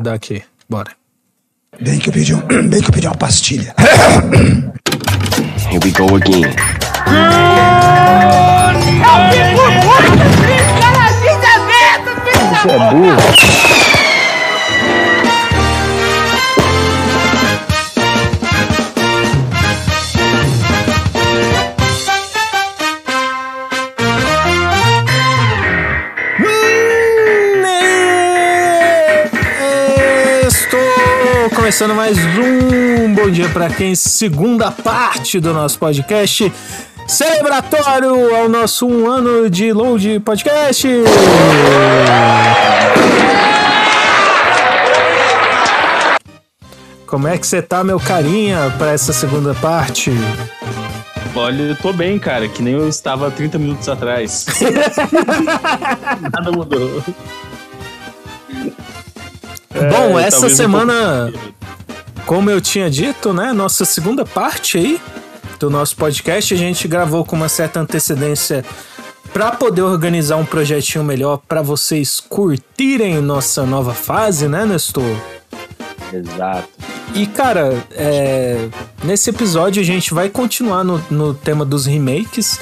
daqui. Bora. Bem que eu pedi, um, bem que eu pedi uma pastilha. Here we go again. Você é burro. Começando mais um Bom Dia para Quem, segunda parte do nosso podcast celebratório ao nosso um ano de Load Podcast. Como é que você tá, meu carinha, para essa segunda parte? Olha, eu tô bem, cara, que nem eu estava 30 minutos atrás. Nada mudou. Bom, é, essa semana, um como eu tinha dito, né, nossa segunda parte aí do nosso podcast, a gente gravou com uma certa antecedência para poder organizar um projetinho melhor para vocês curtirem nossa nova fase, né, Nestor? Exato. E, cara, é, nesse episódio a gente vai continuar no, no tema dos remakes,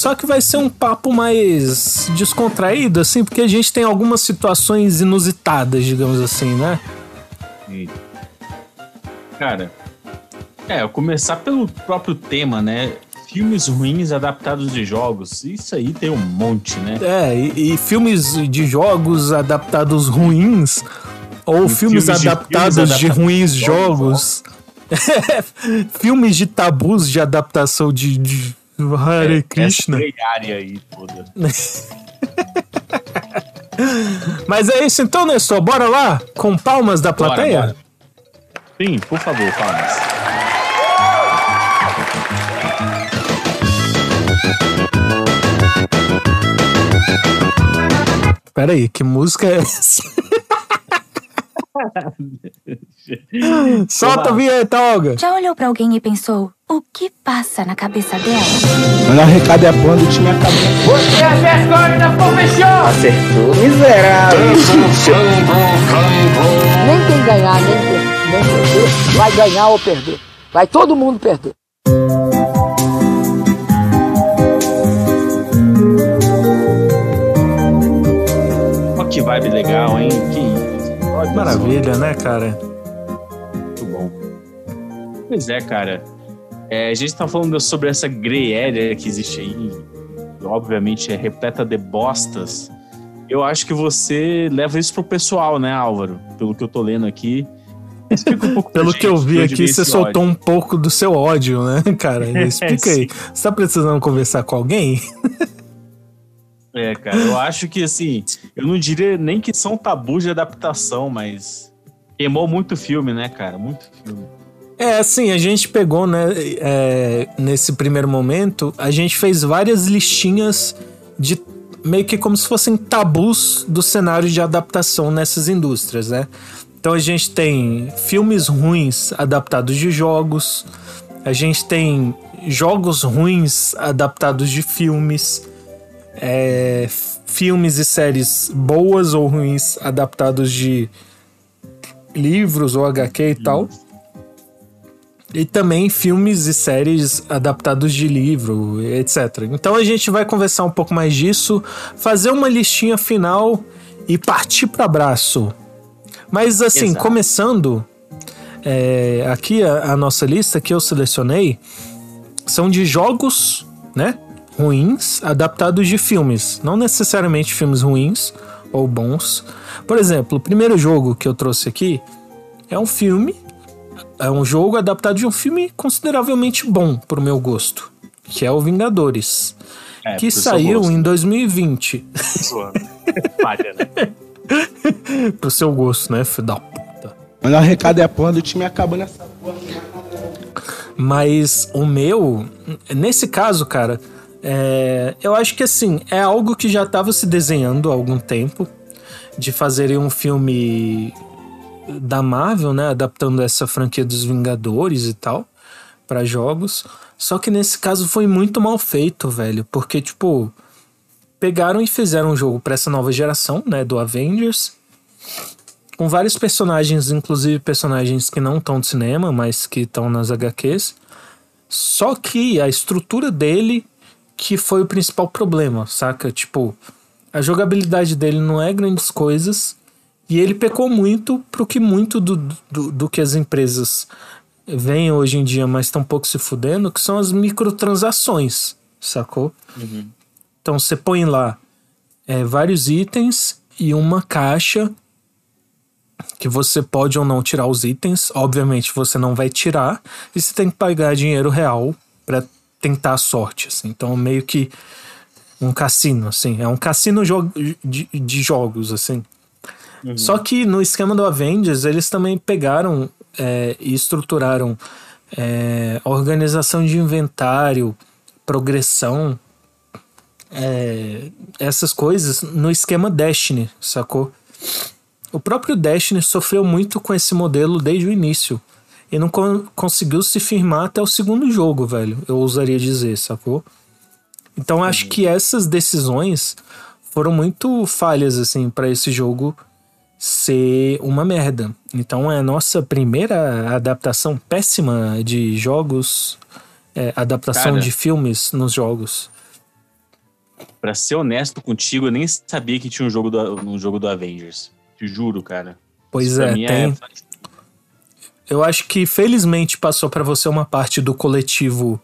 só que vai ser um papo mais descontraído, assim, porque a gente tem algumas situações inusitadas, digamos assim, né? Cara, é, começar pelo próprio tema, né? Filmes ruins adaptados de jogos. Isso aí tem um monte, né? É, e, e filmes de jogos adaptados ruins, ou filmes, filmes, adaptados de, filmes de ruins jogos. filmes de tabus de adaptação de, de Hare é, Krishna. Essa aí toda. Mas é isso então, Nestor. Bora lá? Com palmas da plateia? Bora, bora. Sim, por favor, palmas. Peraí, que música é essa? Solta a vinheta, Olga. Já olhou para alguém e pensou, o que passa na cabeça dela? Melhor recado é quando o time acabou. Você acertou da profissão! Acertou, miserável. nem quem ganhar, nem, nem perder, vai ganhar ou perder. Vai todo mundo perder. Olha que vibe legal, hein? Que Maravilha, né, cara? Muito bom. Pois é, cara. É, a gente tá falando sobre essa grey area que existe aí, que obviamente é repleta de bostas. Eu acho que você leva isso pro pessoal, né, Álvaro? Pelo que eu tô lendo aqui. Explica um pouco Pelo que eu vi aqui, você soltou ódio. um pouco do seu ódio, né, cara? Explica aí. Você tá precisando conversar com alguém? É, cara, eu acho que assim, eu não diria nem que são tabus de adaptação, mas queimou muito filme, né, cara? Muito filme. É, assim, a gente pegou, né, é, nesse primeiro momento, a gente fez várias listinhas de meio que como se fossem tabus do cenário de adaptação nessas indústrias, né? Então a gente tem filmes ruins adaptados de jogos, a gente tem jogos ruins adaptados de filmes, é, filmes e séries boas ou ruins adaptados de livros ou HQ e tal. E também filmes e séries adaptados de livro, etc. Então a gente vai conversar um pouco mais disso, fazer uma listinha final e partir para abraço. Mas assim, Exato. começando, é, aqui a, a nossa lista que eu selecionei são de jogos, né? Ruins adaptados de filmes, não necessariamente filmes ruins ou bons. Por exemplo, o primeiro jogo que eu trouxe aqui é um filme, é um jogo adaptado de um filme consideravelmente bom pro meu gosto, que é o Vingadores, é, que saiu em 2020. Falha, né? pro seu gosto, né, filho da puta. Melhor recado é a porra do time acabando essa porra. Mas o meu, nesse caso, cara, é, eu acho que assim, é algo que já estava se desenhando há algum tempo de fazerem um filme da Marvel, né, adaptando essa franquia dos Vingadores e tal para jogos. Só que nesse caso foi muito mal feito, velho, porque tipo pegaram e fizeram um jogo para essa nova geração, né, do Avengers, com vários personagens, inclusive personagens que não estão no cinema, mas que estão nas HQs. Só que a estrutura dele que foi o principal problema, saca? Tipo, a jogabilidade dele não é grandes coisas e ele pecou muito pro que muito do, do, do que as empresas veem hoje em dia, mas um pouco se fudendo, que são as microtransações, sacou? Então você põe lá é, vários itens e uma caixa que você pode ou não tirar os itens. Obviamente você não vai tirar e você tem que pagar dinheiro real para tentar a sorte. Assim. Então meio que um cassino, assim. É um cassino jo de, de jogos, assim. Só que no esquema do Avengers, eles também pegaram é, e estruturaram é, organização de inventário, progressão, é, essas coisas no esquema Destiny, sacou? O próprio Destiny sofreu muito com esse modelo desde o início. E não con- conseguiu se firmar até o segundo jogo, velho. Eu ousaria dizer, sacou? Então acho que essas decisões foram muito falhas, assim, pra esse jogo ser uma merda. Então é a nossa primeira adaptação péssima de jogos, é, adaptação Cara. de filmes nos jogos. Pra ser honesto contigo, eu nem sabia que tinha um jogo do, um jogo do Avengers. Te juro, cara. Pois Isso é, mim tem. Eu acho que felizmente passou pra você uma parte do coletivo,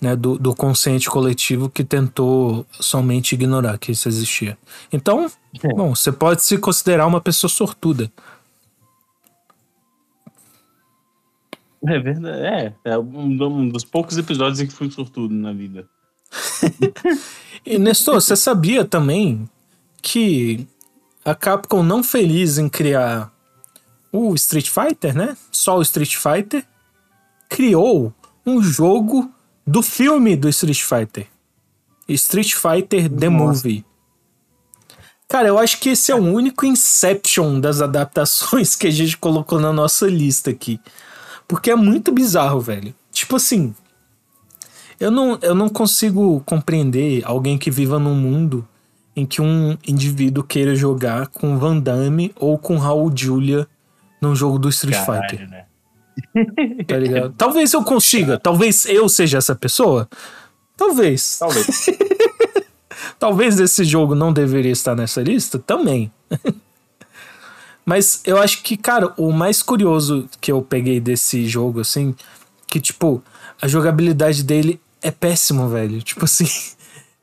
né, do, do consciente coletivo que tentou somente ignorar que isso existia. Então, bom, você pode se considerar uma pessoa sortuda. É verdade. É, é um, um dos poucos episódios em que fui sortudo na vida. E Nestor, você sabia também que a Capcom não feliz em criar o Street Fighter, né? Só o Street Fighter, criou um jogo do filme do Street Fighter. Street Fighter The Movie. Cara, eu acho que esse é o único Inception das adaptações que a gente colocou na nossa lista aqui. Porque é muito bizarro, velho. Tipo assim, eu não, eu não consigo compreender alguém que viva num mundo em que um indivíduo queira jogar com Van Damme ou com Raul Julia num jogo do Street Fighter, Caralho, né? tá ligado? Talvez eu consiga, talvez eu seja essa pessoa. Talvez. Talvez. Talvez esse jogo não deveria estar nessa lista também. Mas eu acho que, cara, o mais curioso que eu peguei desse jogo, assim, que, tipo, a jogabilidade dele é péssimo, velho. Tipo assim,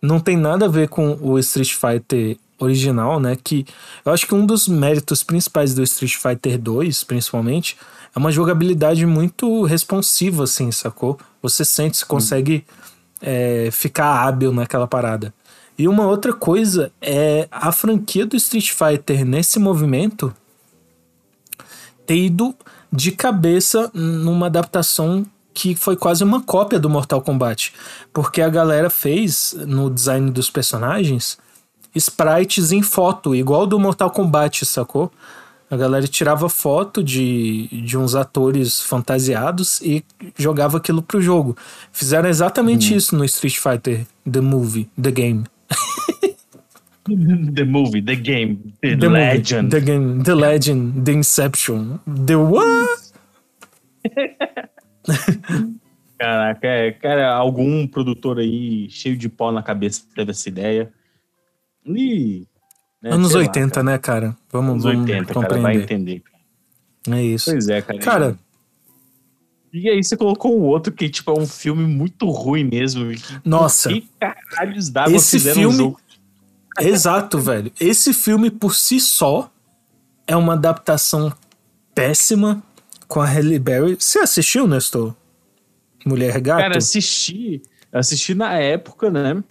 não tem nada a ver com o Street Fighter original, né? Que eu acho que um dos méritos principais do Street Fighter 2, principalmente, é uma jogabilidade muito responsiva, assim, sacou? Você sente, você consegue é, ficar hábil naquela parada. E uma outra coisa é a franquia do Street Fighter nesse movimento ter ido de cabeça numa adaptação que foi quase uma cópia do Mortal Kombat. Porque a galera fez no design dos personagens sprites em foto, igual do Mortal Kombat, sacou? A galera tirava foto de, de uns atores fantasiados e jogava aquilo pro jogo. Fizeram exatamente isso no Street Fighter The Movie, The Game. the movie, the game, the, The movie, legend. the Game, The Legend, The Inception, The What? Caraca, é, cara, algum produtor aí cheio de pó na cabeça teve essa ideia. E. né, Anos sei lá, 80, cara. né, cara? Vamos, Anos vamos 80, cara, vai compreender. entender. É isso. Pois é, cara. Cara, E aí você colocou um outro que, tipo, é um filme muito ruim mesmo. Que, Nossa. Que caralhos d'água Esse filme- um exato, velho. Esse filme por si só é uma adaptação péssima com a Halle Berry. Você assistiu, Nestor? Mulher Gato? Cara, assisti. Assisti na época, né?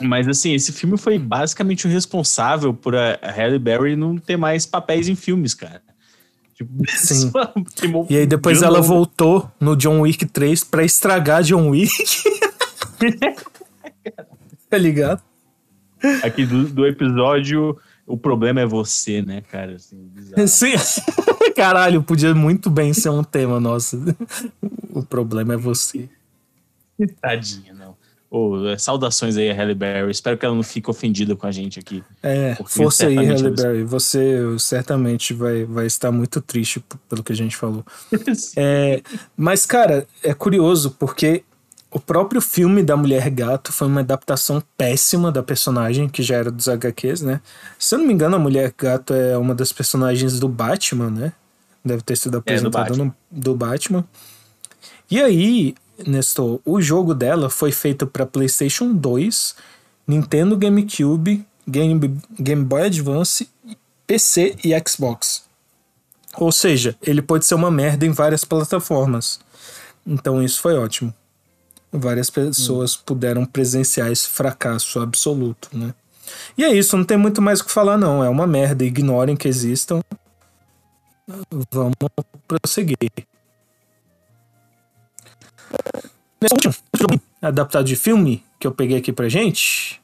Mas assim, esse filme foi basicamente o responsável por a Halle Berry não ter mais papéis em filmes, cara. Tipo, Sim. E aí depois de ela novo. voltou no John Wick 3 pra estragar John Wick. tá ligado? Aqui do, do episódio, o problema é você, né, cara? Assim. Sim. Caralho, podia muito bem ser um tema nosso. O problema é você. Tadinha, não. É, saudações aí a Halle Berry. Espero que ela não fique ofendida com a gente aqui. É, força aí, Halle Berry. Você certamente vai, vai estar muito triste pelo que a gente falou. É, mas, cara, é curioso porque o próprio filme da Mulher Gato foi uma adaptação péssima da personagem, que já era dos HQs, né? Se eu não me engano, a Mulher Gato é uma das personagens do Batman, né? Deve ter sido apresentada Batman. no, do Batman. E aí, Nestor, o jogo dela foi feito para PlayStation 2, Nintendo GameCube, Game, Game Boy Advance, PC e Xbox. Ou seja, ele pode ser uma merda em várias plataformas. Então isso foi ótimo. Várias pessoas puderam presenciar esse fracasso absoluto, né? E é isso, não tem muito mais o que falar não. É uma merda, ignorem que existam. Vamos prosseguir. Nesse último jogo adaptado de filme que eu peguei aqui pra gente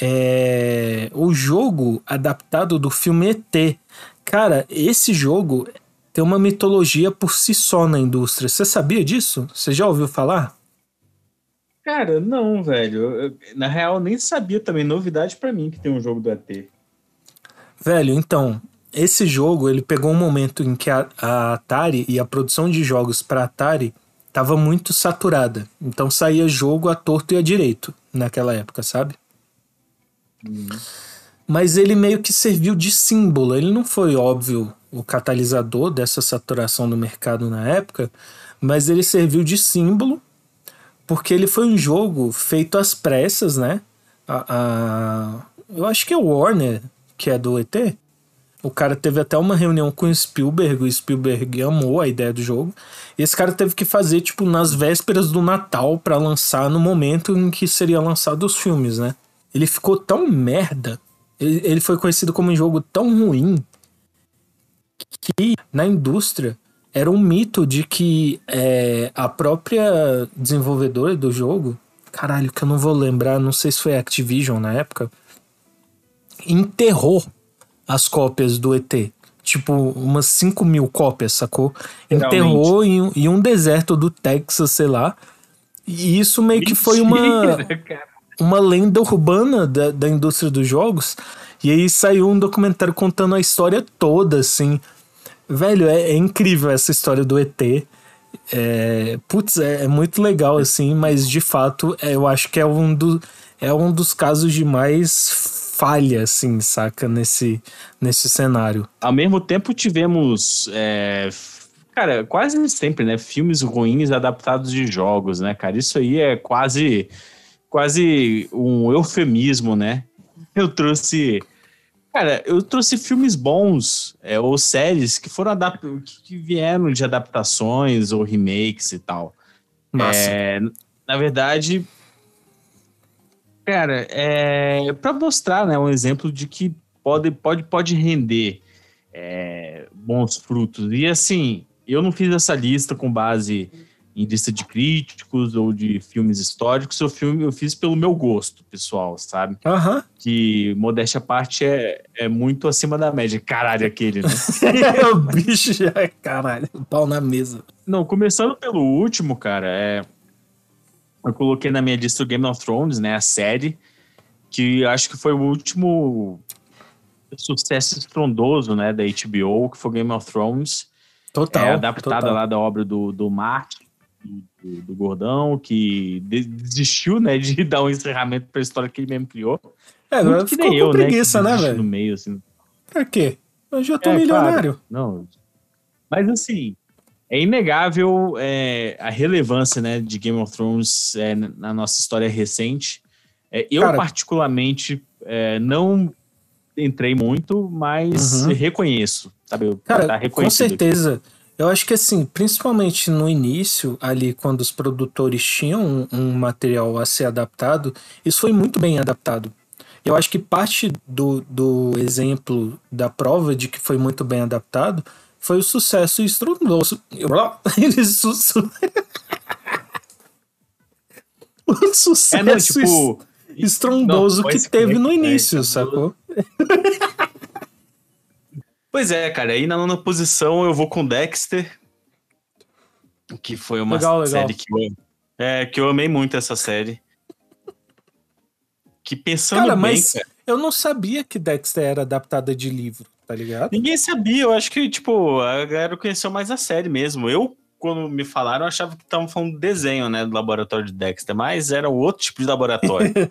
é o jogo adaptado do filme ET. Cara, esse jogo tem uma mitologia por si só na indústria. Você sabia disso? Você já ouviu falar? Cara, não, velho. Eu- na real, nem sabia também. Novidade pra mim que tem um jogo do ET. Velho, então, esse jogo ele pegou um momento em que a, a Atari e a produção de jogos para Atari tava muito saturada. Então saía jogo a torto e a direito naquela época, sabe? Mas ele meio que serviu de símbolo. Ele não foi, óbvio, o catalisador dessa saturação do mercado na época, mas ele serviu de símbolo porque ele foi um jogo feito às pressas, né? A, a- eu acho que é o Warner, que é do ET. O cara teve até uma reunião com o Spielberg, o Spielberg amou a ideia do jogo. E esse cara teve que fazer, tipo, nas vésperas do Natal pra lançar no momento em que seria lançado os filmes, né? Ele ficou tão merda, ele, foi conhecido como um jogo tão ruim que na indústria era um mito de que é, a própria desenvolvedora do jogo, caralho, que eu não vou lembrar, não sei se foi Activision na época, enterrou as cópias do ET. Tipo, umas 5 mil cópias, sacou? Enterrou em, um- em um deserto do Texas, sei lá. E isso meio que foi uma, Mentira, cara. uma lenda urbana da, da indústria dos jogos. E aí saiu um documentário contando a história toda, assim. Velho, é, é incrível essa história do ET. É, putz, é, é muito legal, assim, mas de fato é, eu acho que é um, do, é um dos casos de mais falha, assim, saca? Nesse, nesse cenário. Ao mesmo tempo, tivemos. é, cara, quase sempre, né? Filmes ruins adaptados de jogos, né, cara? Isso aí é quase. Quase um eufemismo, né? Eu trouxe. Cara, eu trouxe filmes bons, é, ou séries que foram adap que- que vieram de adaptações ou remakes e tal. Massa. É, na verdade, cara, é para mostrar, né, um exemplo de que pode, pode, pode render é, bons frutos. E assim, eu não fiz essa lista com base em lista de críticos ou de filmes históricos. Eu, filme, eu fiz pelo meu gosto, pessoal, sabe? Aham. Que modéstia à parte é, é muito acima da média. Caralho, aquele, né? o bicho já, caralho, pau na mesa. Não, começando pelo último, cara, é. Eu coloquei na minha lista o Game of Thrones, né? A série, que acho que foi o último sucesso estrondoso, né? Da HBO, que foi Game of Thrones. Total. é adaptada total. lá da obra do, do Martin, do, do- do Gordão, que de- desistiu, né? De dar um encerramento pra história que ele mesmo criou. É, agora Muito que ficou nem eu, né? preguiça, né, desisti velho? No meio, assim. Pra quê? Eu já tô É, milionário. claro. Não. Mas assim, é inegável é, a relevância né, de Game of Thrones é, na nossa história recente. É, eu, Cara- particularmente, é, não entrei muito, mas Uhum. reconheço. Sabe? Eu- Cara, tá com certeza. Eu acho que assim, principalmente no início, ali quando os produtores tinham um, um material a ser adaptado, isso foi muito bem adaptado. Eu acho que parte do, do exemplo da prova de que foi muito bem adaptado foi o sucesso estrondoso. Eles su- o sucesso É, não, tipo. estrondoso não, que teve crer, no é, início, sacou? Pois é, cara. Aí na nona posição eu vou com Dexter. Que foi uma Legal, legal. série que eu, É, que eu amei muito essa série. Que pensando Cara, bem, mas cara, eu não sabia que Dexter era adaptada de livro, tá ligado? ninguém sabia. Eu acho que, tipo, a galera conheceu mais a série mesmo. Eu, quando me falaram, eu achava que estavam falando do desenho, né, do laboratório de Dexter, mas era outro tipo de laboratório.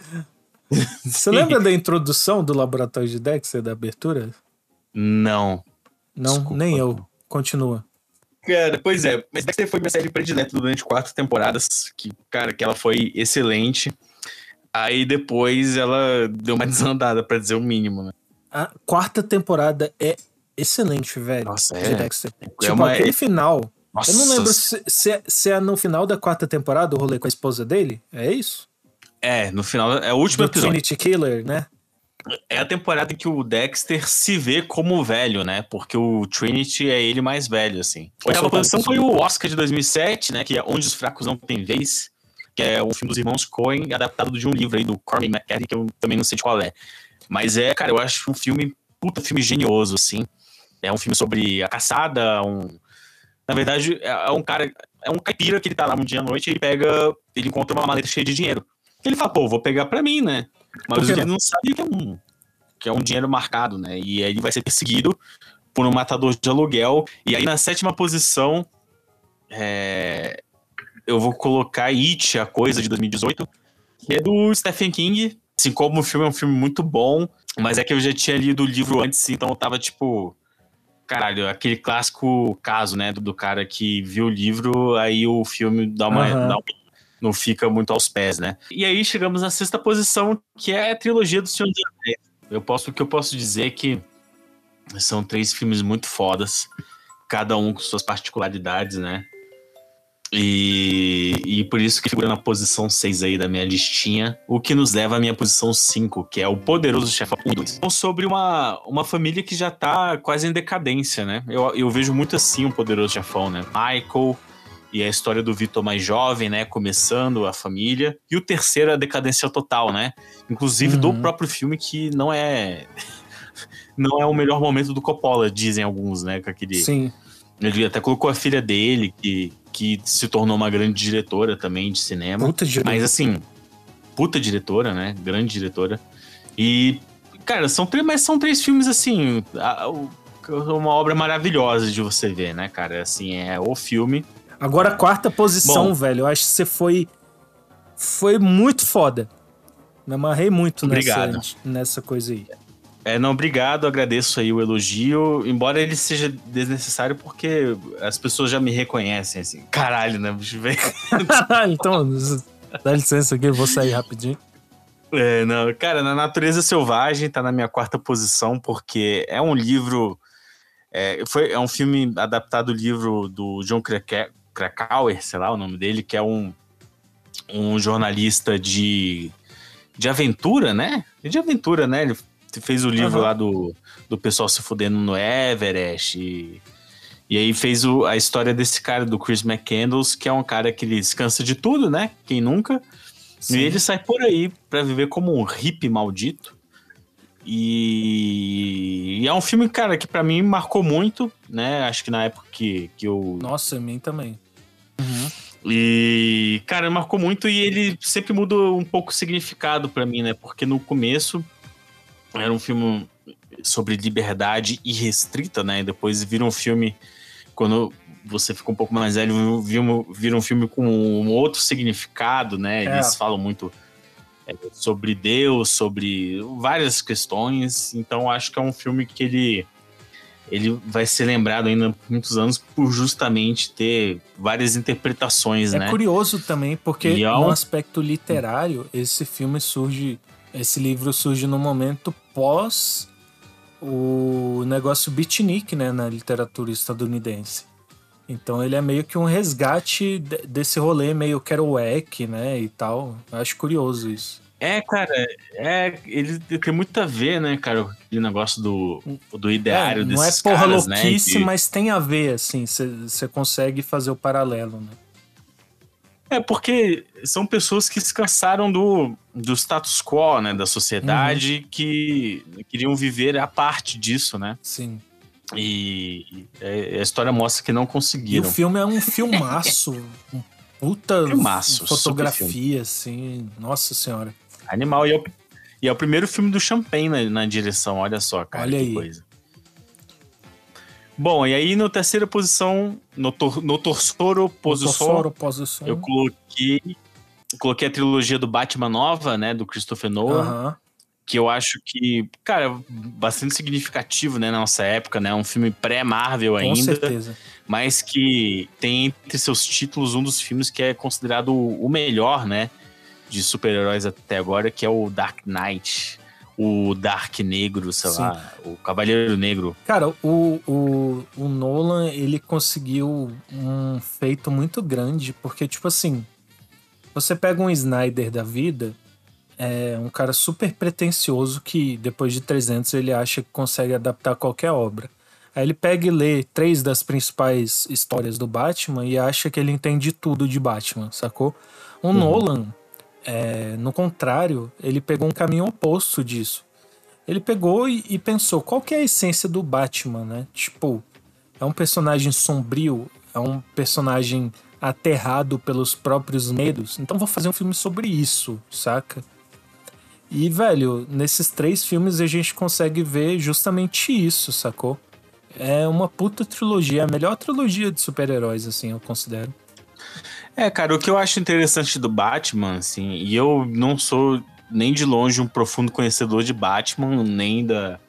Você lembra da introdução do laboratório de Dexter, da abertura? Não. Não, Desculpa. nem eu. Continua. Cara, pois é, mas Dexter foi minha série predileta durante quatro temporadas, que, cara, que ela foi excelente. Aí depois ela deu uma desandada, pra dizer o mínimo, né? A quarta temporada é excelente, velho. Nossa, é. Dexter. É tipo, uma- aquele final. Nossa, Eu não lembro se, se, é, se é no final da quarta temporada o rolê com a esposa dele. É isso? É, no final, é o último Do episódio. Trinity Killer, né? É a temporada em que o Dexter se vê como velho, né? Porque o Trinity é ele mais velho, assim. A oitava posição foi o Oscar de 2007, né? Que é Onde os Fracos Não Têm Vez, que é um filme dos irmãos Coen, adaptado de um livro aí do Cormac McCarthy, que eu também não sei de qual é. Mas é, cara, eu acho um filme, puta filme genioso, assim. É um filme sobre a caçada, um... Na verdade, é um cara, é um caipira que ele tá lá um dia à noite e ele pega, ele encontra uma maleta cheia de dinheiro. Ele fala, pô, vou pegar pra mim, né? Mas ele não? não sabe que é um que é um dinheiro marcado, né? E aí ele vai ser perseguido por um matador de aluguel. E aí na sétima posição, é, eu vou colocar It, a coisa de 2018, que é do Stephen King. Assim como o filme é um filme muito bom, mas é que eu já tinha lido o livro antes, então eu tava tipo. Caralho, aquele clássico caso, né? Do, do cara que viu o livro, aí o filme dá uma, Aham. dá uma- não fica muito aos pés, né? E aí chegamos na sexta posição, que é a trilogia do Senhor dos Anéis. Eu posso, o que eu posso dizer é que são três filmes muito fodas, cada um com suas particularidades, né? E, e por isso que figura na posição 6 aí da minha listinha, o que nos leva à minha posição 5, que é o Poderoso Chefão 1 e 2. Então, sobre uma, uma família que já tá quase em decadência, né? Eu, eu vejo muito assim o Poderoso Chefão, né? Michael e a história do Vitor mais jovem, né? Começando a família. E o terceiro é a decadência total, né? Inclusive do Uhum. próprio filme, que não é. Não é o melhor momento do Coppola, dizem alguns, né? Com aquele. Sim. Ele até colocou a filha dele, que, que se tornou uma grande diretora também de cinema. Puta de Mas assim, puta diretora, né? Grande diretora. E, cara, são três, mas são três filmes assim. uma obra maravilhosa de você ver, né, cara? Assim, é o filme. Agora, quarta posição, Bom. velho. Eu acho que você foi. Foi muito foda. Me amarrei muito Obrigado. nessa, nessa coisa aí. É, não, obrigado, agradeço aí o elogio, embora ele seja desnecessário porque as pessoas já me reconhecem, assim. Caralho, né, bicho, velho? então, dá licença aqui, eu vou sair rapidinho. É, não, cara, na Natureza Selvagem tá na minha quarta posição, porque é um livro. É, foi, é um filme adaptado do livro do John Kraka- Krakauer, sei lá o nome dele, que é um, um jornalista de, de aventura, né? De aventura, né? Ele fez o livro Aham. lá do, do pessoal se fudendo no Everest. E, e aí fez o- a história desse cara, do Chris McCandles, que é um cara que ele descansa de tudo, né? Quem nunca? Sim. E ele sai por aí pra viver como um hippie maldito. E, e é um filme, cara, que pra mim marcou muito, né? Acho que na época que, que eu. Nossa, a mim também. E, cara, marcou muito e ele sempre muda um pouco o significado pra mim, né? Porque no começo era um filme sobre liberdade irrestrita, né? E depois vira um filme, quando você fica um pouco mais velho, vira um, um filme com um outro significado, né? É. Eles falam muito é, sobre Deus, sobre várias questões. Então acho que é um filme que ele ele vai ser lembrado ainda por muitos anos por justamente ter várias interpretações, É né? curioso também, porque E é no um- aspecto literário, esse filme surge, esse livro surge no momento pós o negócio beatnik, né, na literatura estadunidense. Então ele é meio que um resgate de- desse rolê meio Kerouac, né, e tal. Eu acho curioso isso. É, cara, é, ele tem muito a ver, né, cara, aquele negócio do, do ideário É, não é desses porra caras, louquice, né? que- mas tem a ver, assim, você consegue fazer o paralelo, né? É porque são pessoas que se cansaram do, do status quo, né, da sociedade, Uhum. que queriam viver a parte disso, né? Sim. E, e a história mostra que não E o conseguiram. filme é um filmaço, um puta Filmaço, fotografia, assim. Nossa senhora. Animal. E é o, e é o primeiro filme do Champagne na, na direção, olha só, cara. Olha que aí. coisa. Bom, e aí na terceira posição, no, tor no Torsoro Posição, eu coloquei, coloquei a trilogia do Batman nova, né, do Christopher Nolan, Aham. que eu acho que, cara, bastante significativo, né, na nossa época, né, um filme pré-Marvel Com ainda, certeza. mas que tem entre seus títulos um dos filmes que é considerado o melhor, né, de super-heróis até agora, que é o Dark Knight, o Dark Negro, sei Sim. lá, o Cavaleiro Negro. Cara, o, o, o Nolan, ele conseguiu um feito muito grande, porque, tipo assim, você pega um Snyder da vida, é um cara super pretencioso que, depois de 300, ele acha que consegue adaptar qualquer obra. Aí ele pega e lê três das principais histórias do Batman e acha que ele entende tudo de Batman, sacou? O Nolan, é, no contrário, ele pegou um caminho oposto disso. Ele pegou e, e pensou, qual que é a essência do Batman, né? Tipo, é um personagem sombrio, é um personagem aterrado pelos próprios medos. Então vou fazer um filme sobre isso, saca? E, velho, nesses três filmes a gente consegue ver justamente isso, sacou? É uma puta trilogia, a melhor trilogia de super-heróis, assim, eu considero. É, cara, o que eu acho interessante do Batman, assim, e eu não sou nem de longe um profundo conhecedor de Batman, nem da,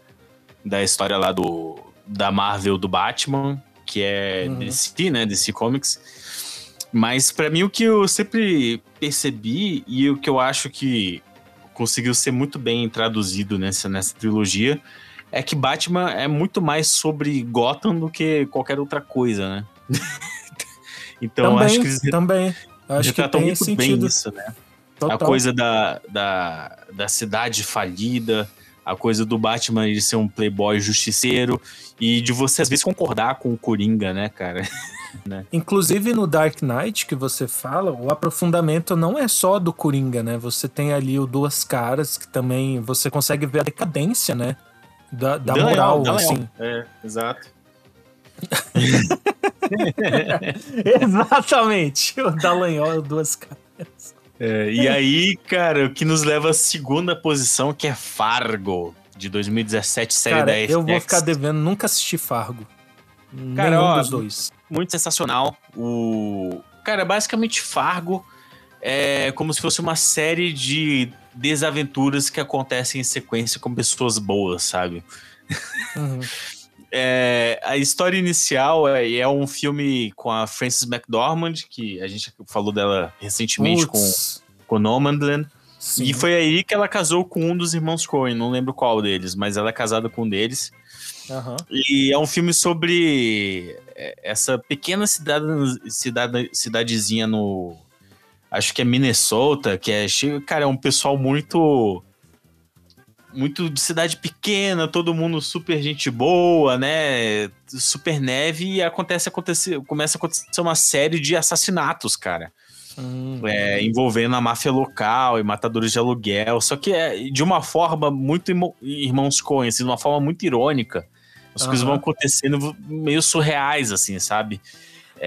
da história lá do da Marvel do Batman, que é Uhum. DC, né, DC Comics. Mas pra mim o que eu sempre percebi e o que eu acho que conseguiu ser muito bem traduzido nessa, nessa trilogia é que Batman é muito mais sobre Gotham do que qualquer outra coisa, né? então também, acho que eles também. Acho que tem muito bem sentido. isso, né? Total. A coisa da, da, da cidade falida, a coisa do Batman ele ser um playboy justiceiro e de você às vezes concordar com o Coringa, né, cara? Inclusive no Dark Knight que você fala, o aprofundamento não é só do Coringa, né? Você tem ali o Duas Caras, que também você consegue ver a decadência, né? Da, da moral, assim. É, exato. Exatamente. O Dallagnol, Duas Caras. É, e aí, cara, o que nos leva à segunda posição, que é Fargo, de 2017, série Cara, da FX. eu vou ficar devendo, nunca assisti Fargo. Cara, Nenhum ó, dos dois. muito sensacional. O cara, basicamente Fargo é como se fosse uma série de desaventuras que acontecem em sequência com pessoas boas, sabe? Uhum. É, a história inicial é, é um filme com a Frances McDormand, que a gente falou dela recentemente com, Putz, com Nomadland. sim. E foi aí que ela casou com um dos irmãos Coen, não lembro qual deles, mas ela é casada com um deles. Aham. E é um filme sobre é, essa pequena cidade, cidade, cidadezinha no. Acho que é Minnesota, que é. Cara, é um pessoal muito. Muito de cidade pequena, todo mundo super gente boa, né? Super neve, e acontece, acontece, começa a acontecer uma série de assassinatos, cara Hum. é, envolvendo a máfia local e matadores de aluguel, só que é de uma forma muito irmão- irmãos Coen, assim, de uma forma muito irônica. As coisas Aham. vão acontecendo meio surreais, assim, sabe?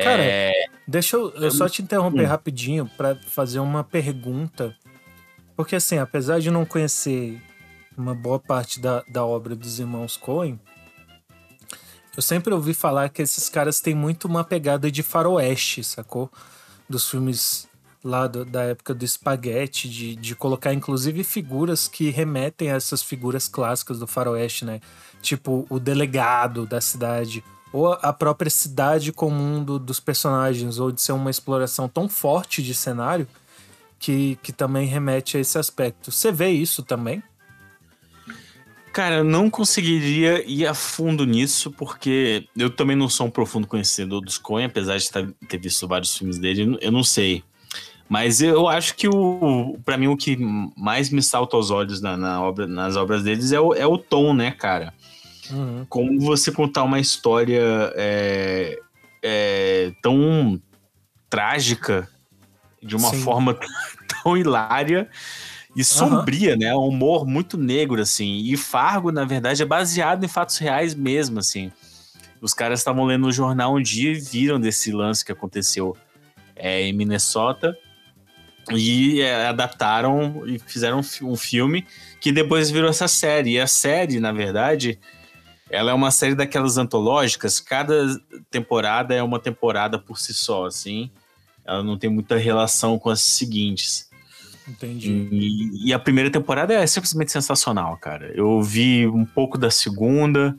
Cara, é, Deixa eu, eu só te interromper Hum. rapidinho pra fazer uma pergunta. Porque, assim, apesar de não conhecer uma boa parte da, da obra dos irmãos Coen, eu sempre ouvi falar que esses caras têm muito uma pegada de faroeste, sacou? Dos filmes lá do- da época do espaguete, de, de colocar inclusive figuras que remetem a essas figuras clássicas do faroeste, né? Tipo o delegado da cidade, ou a própria cidade comum do- dos personagens, ou de ser uma exploração tão forte de cenário que, que também remete a esse aspecto. Você vê isso também? Cara, eu não conseguiria ir a fundo nisso, porque eu também não sou um profundo conhecedor dos Coen, apesar de tá- ter visto vários filmes dele, eu não sei. Mas eu acho que o, para mim o que mais me salta aos olhos na, na obra, nas obras deles é o, é o tom, né, cara? Uhum. como você contar uma história é, é, tão trágica de uma Sim. forma tão hilária e sombria, né? Um humor muito negro, assim. E Fargo, na verdade, é baseado em fatos reais mesmo, assim. Os caras estavam lendo no jornal um dia e viram desse lance que aconteceu é, em Minnesota. E é, adaptaram e fizeram um fi- um filme que depois virou essa série. E a série, na verdade, ela é uma série daquelas antológicas. Cada temporada é uma temporada por si só, assim. Ela não tem muita relação com as seguintes. Entendi. E, e a primeira temporada é simplesmente sensacional, cara. Eu vi um pouco da segunda,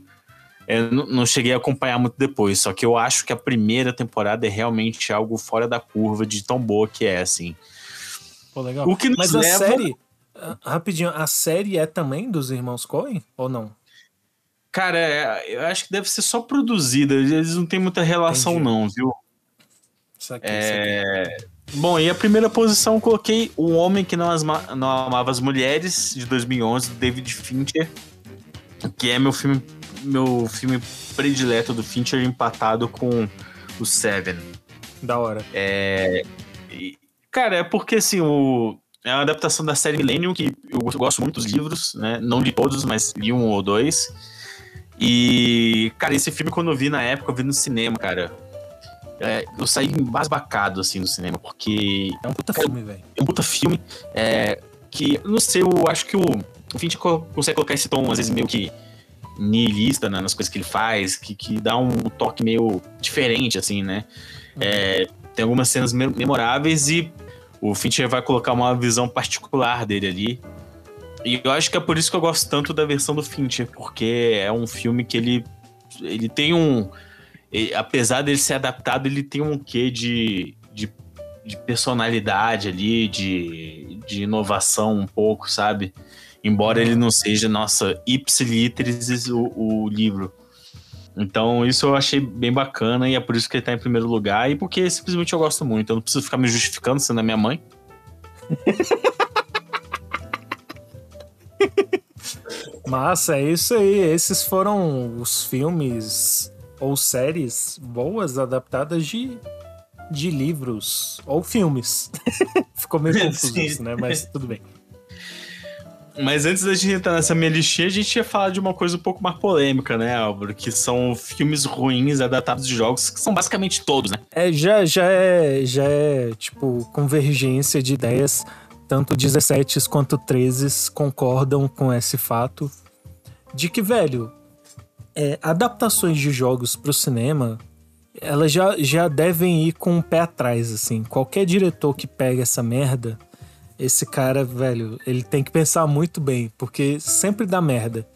é, não, não cheguei a acompanhar muito depois, só que eu acho que a primeira temporada é realmente algo fora da curva de tão boa que é, assim. Pô, legal. O que nos Mas a leva- série. ah, Rapidinho, a série é também dos irmãos Coen? Ou não? Cara, é, eu acho que deve ser só produzida, eles não têm muita relação, Entendi. não, viu? Isso aqui, É, Bom, e a primeira posição eu coloquei O Homem que Não, Asma- não Amava as Mulheres, de 2011, do David Fincher, que é meu filme, meu filme predileto do Fincher, empatado com o Seven. Da hora. É, e, cara, é porque assim, o, é uma adaptação da série Millennium, que eu gosto- muito dos livros, né? Não li todos, mas li um ou dois. E, cara, esse filme, quando eu vi na época, eu vi no cinema, cara. É, eu saí embasbacado, assim, no cinema, porque É um puta filme, velho. é um puta filme é, que, não sei, eu acho que o, o Fincher co- consegue colocar esse tom, às vezes, meio que nihilista né, nas coisas que ele faz, que, que dá um toque meio diferente, assim, né? É, tem algumas cenas me- memoráveis e o Fincher vai colocar uma visão particular dele ali. E eu acho que é por isso que eu gosto tanto da versão do Fincher, porque é um filme que ele, ele tem um. E- apesar dele ser adaptado, ele tem um quê de, de, de personalidade ali, de, de inovação um pouco, sabe? Embora ele não seja, nossa, ipsiliteris o, o livro. Então, isso eu achei bem bacana e é por isso que ele tá em primeiro lugar e porque simplesmente eu gosto muito. Eu não preciso ficar me justificando sendo a minha mãe. Massa, é isso aí. Esses foram os filmes ou séries boas adaptadas de, de livros ou filmes. Ficou meio confuso isso, né? Mas tudo bem. Mas antes da gente entrar nessa minha listinha, a gente ia falar de uma coisa um pouco mais polêmica, né, Álvaro? Que são filmes ruins adaptados de jogos, que são basicamente todos, né? É, já, já é, já é, tipo, convergência de ideias. Tanto 17 quanto 13 concordam com esse fato de que, velho, é, adaptações de jogos pro cinema, elas já, já devem ir com o pé atrás, assim. Qualquer diretor que pega essa merda, esse cara, velho, ele tem que pensar muito bem, porque sempre dá merda.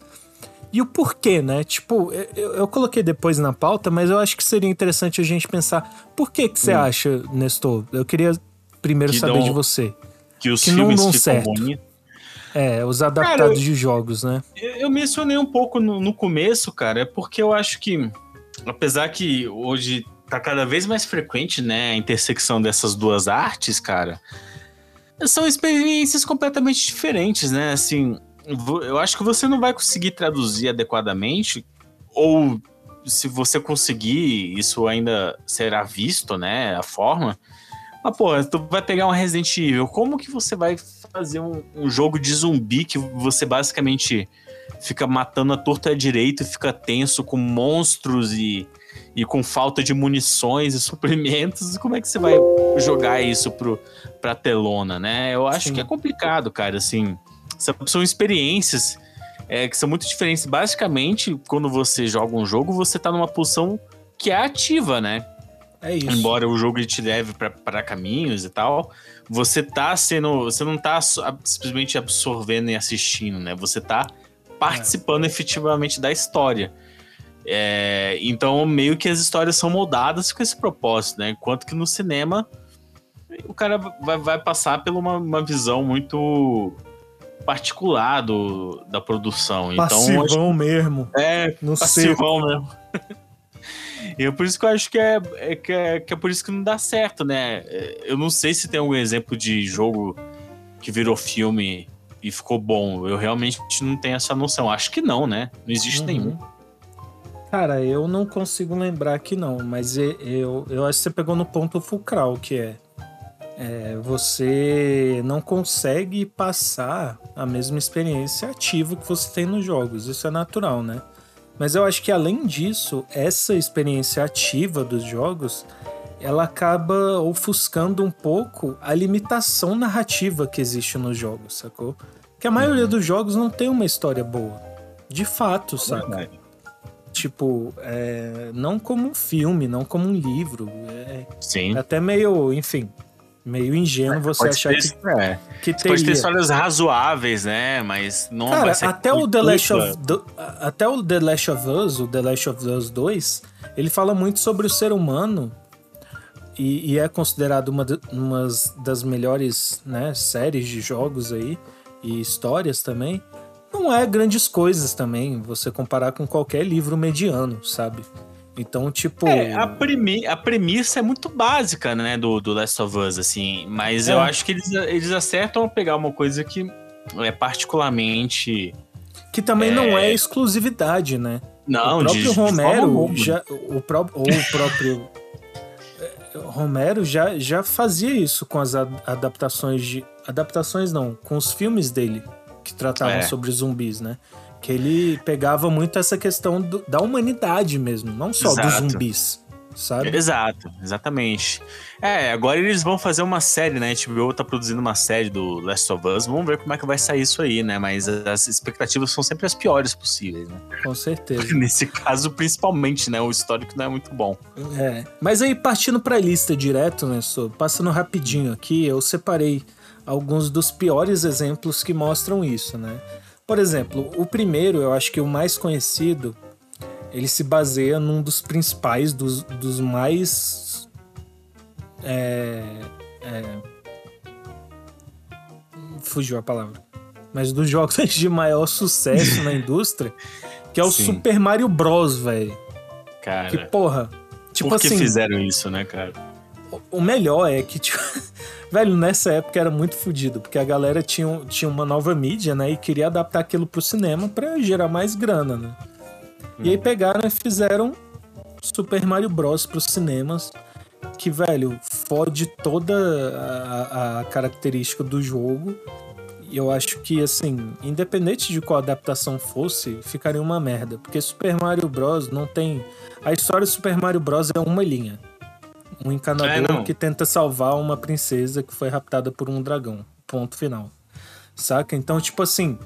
E o porquê, né? Tipo, eu, eu coloquei depois na pauta, mas eu acho que seria interessante a gente pensar por que que você acha, Nestor? Eu queria primeiro Que saber dão- de você. Que os Que não filmes dão ficam certo. bonitos. É, os adaptados de jogos, né? Eu eu mencionei um pouco no, no começo, cara, é porque eu acho que, apesar que hoje tá cada vez mais frequente, né, a intersecção dessas duas artes, cara, são experiências completamente diferentes, né? Assim, eu acho que você não vai conseguir traduzir adequadamente, ou se você conseguir, isso ainda será visto, né, a forma. Mas, pô, tu vai pegar um Resident Evil, como que você vai fazer um, um jogo de zumbi que você basicamente fica matando a torta a direita e fica tenso com monstros e, e com falta de munições e suprimentos? Como é que você vai jogar isso pro, pra telona, né? Eu acho Sim. que é complicado, cara, assim. São, são experiências é, que são muito diferentes. Basicamente, quando você joga um jogo, você tá numa posição que é ativa, né? É isso. embora o jogo te leve pra caminhos e tal, você tá sendo. Você não tá simplesmente absorvendo e assistindo, né? Você tá participando efetivamente da história. É, então, meio que as histórias são moldadas com esse propósito, né? Enquanto que no cinema, o cara vai, vai passar por uma, uma visão muito particular do, da produção. Então, acho- Passivão mesmo. é, No passivão mesmo. E é por isso que eu acho que é, é que é, que é por isso que não dá certo, né? É, Eu não sei se tem algum exemplo de jogo que virou filme e ficou bom. Eu realmente não tenho essa noção. Acho que não, né? Não existe Uhum. nenhum. Cara, eu não consigo lembrar aqui não, mas e- eu, eu acho que você pegou no ponto fulcral, que é, é, você não consegue passar a mesma experiência ativa que você tem nos jogos. Isso é natural, né? Mas eu acho que além disso, essa experiência ativa dos jogos, ela acaba ofuscando um pouco a limitação narrativa que existe nos jogos, sacou? Que a maioria dos jogos não tem uma história boa. De fato, saca? Verdade. Tipo, é, não como um filme, não como um livro. É, Sim. até meio, enfim, meio ingênuo você achar ter, que, é. que Pode ter teria. histórias razoáveis, né? Mas não Cara, vai ser até o The Last of the- até o The Last of Us, o The Last of Us 2, ele fala muito sobre o ser humano e, e é considerado uma da- umas das melhores né, séries de jogos aí e histórias também. Não é grandes coisas também, você comparar com qualquer livro mediano, sabe? Então, tipo. É, a, premi a premissa é muito básica, né, do, do Last of Us, assim. Mas É. eu acho que eles, eles acertam a pegar uma coisa que é particularmente. Que também não é exclusividade, né? Não, o próprio de- de Romero alguma. já o próprio ou o próprio eh, Romero já, já fazia isso com as adaptações de adaptações não, com os filmes dele que tratavam É. sobre zumbis, né? Que ele pegava muito essa questão do- da humanidade mesmo, não só dos Exato. zumbis, sabe? Exato, exatamente. É, agora eles vão fazer uma série, né? A HBO tá produzindo uma série do Last of Us. Vamos ver como é que vai sair isso aí, né? Mas as expectativas são sempre as piores possíveis, né? Com certeza. Nesse caso, principalmente, né? O histórico não é muito bom. É. Mas aí, partindo pra lista direto, né, Sô? Passando rapidinho aqui, eu separei alguns dos piores exemplos que mostram isso, né? Por exemplo, o primeiro, eu acho que o mais conhecido, ele se baseia num dos principais, dos, dos mais. É, é, fugiu a palavra. Mas dos jogos de maior sucesso na indústria, que é o Sim. Super Mario Bros, velho. Cara, Que porra. Tipo por que assim, fizeram isso, né, cara? O melhor é que, tipo, velho, nessa época era muito fodido, porque a galera tinha, tinha uma nova mídia, né, e queria adaptar aquilo pro cinema pra gerar mais grana, né? E aí pegaram e fizeram Super Mario Bros pros cinemas, que, velho, fode toda a, a característica do jogo. E eu acho que, assim, independente de qual adaptação fosse, ficaria uma merda. Porque Super Mario Bros. não tem. A história do Super Mario Bros. é uma linha. Um É, encanador não. que tenta salvar uma princesa que foi raptada por um dragão. Ponto final. Saca? Então, tipo assim,